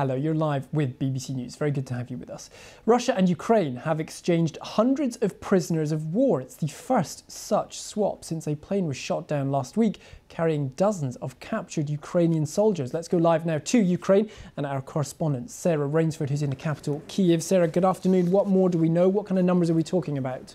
Hello, you're live with BBC News. Very good to have you with us. Russia and Ukraine have exchanged hundreds of prisoners of war. It's the first such swap since a plane was shot down last week carrying dozens of captured Ukrainian soldiers. Let's go live now to Ukraine and our correspondent, Sarah Rainsford, who's in the capital, Kiev. Sarah, good afternoon. What more do we know? What kind of numbers are we talking about?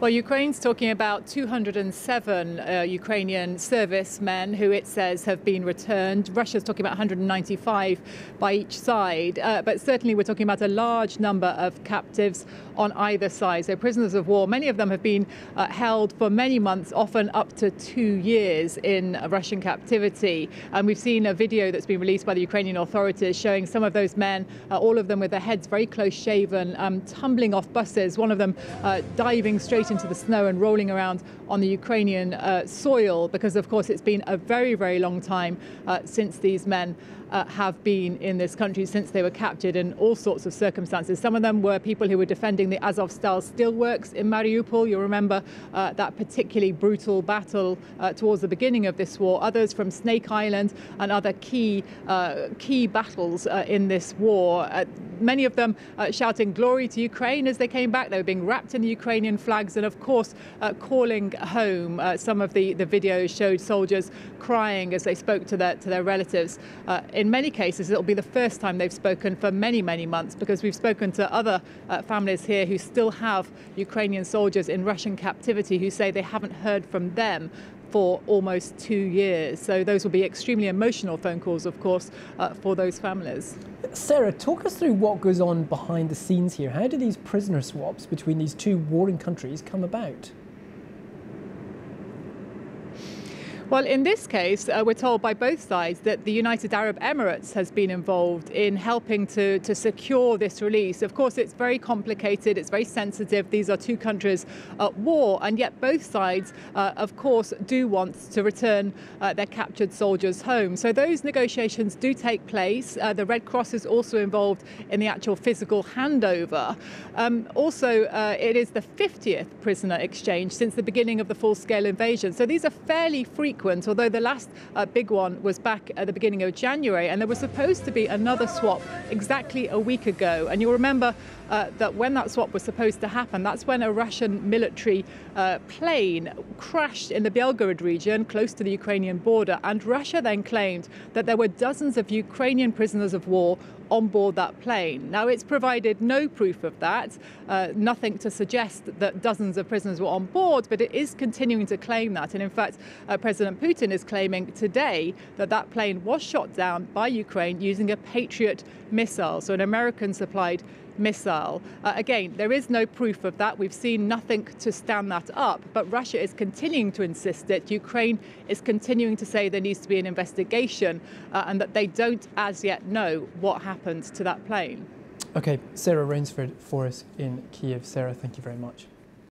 Well, Ukraine's talking about 207 uh, Ukrainian servicemen who it says have been returned. Russia's talking about 195 by each side. Uh, but certainly we're talking about a large number of captives on either side. So prisoners of war, many of them have been uh, held for many months, often up to two years in Russian captivity. And we've seen a video that's been released by the Ukrainian authorities showing some of those men, uh, all of them with their heads very close shaven, um, tumbling off buses, one of them uh, diving straight into the snow and rolling around on the Ukrainian uh, soil because, of course, it's been a very, very long time uh, since these men uh, have been in this country, since they were captured in all sorts of circumstances. Some of them were people who were defending the Azovstal steelworks in Mariupol. You'll remember uh, that particularly brutal battle uh, towards the beginning of this war. Others from Snake Island and other key, uh, key battles in this war. many of them shouting glory to Ukraine as they came back. They were being wrapped in the Ukrainian flags and, of course, uh, calling home. Uh, some of the, the videos showed soldiers crying as they spoke to their, to their relatives in in many cases, it'll be the first time they've spoken for many, many months because we've spoken to other uh, families here who still have Ukrainian soldiers in Russian captivity who say they haven't heard from them for almost two years. So those will be extremely emotional phone calls, of course, uh, for those families. Sarah, talk us through what goes on behind the scenes here. How do these prisoner swaps between these two warring countries come about? Well, in this case, uh, we're told by both sides that the United Arab Emirates has been involved in helping to, to secure this release. Of course, it's very complicated, it's very sensitive. These are two countries at war, and yet both sides, uh, of course, do want to return uh, their captured soldiers home. So those negotiations do take place. Uh, the Red Cross is also involved in the actual physical handover. Um, also, uh, it is the 50th prisoner exchange since the beginning of the full scale invasion. So these are fairly frequent frequent, although the last uh, big one was back at the beginning of January, and there was supposed to be another swap exactly a week ago. And you'll remember uh, that when that swap was supposed to happen, that's when a Russian military uh, plane crashed in the Belgorod region, close to the Ukrainian border. And Russia then claimed that there were dozens of Ukrainian prisoners of war on board that plane. Now, it's provided no proof of that, uh, nothing to suggest that dozens of prisoners were on board, but it is continuing to claim that. And in fact, uh, President Putin is claiming today that that plane was shot down by Ukraine using a Patriot missile, so an American supplied missile. Uh, again, there is no proof of that. We've seen nothing to stand that up, but Russia is continuing to insist that Ukraine is continuing to say there needs to be an investigation uh, and that they don't as yet know what happened to that plane. Okay, Sarah Rainsford for us in Kiev. Sarah, thank you very much.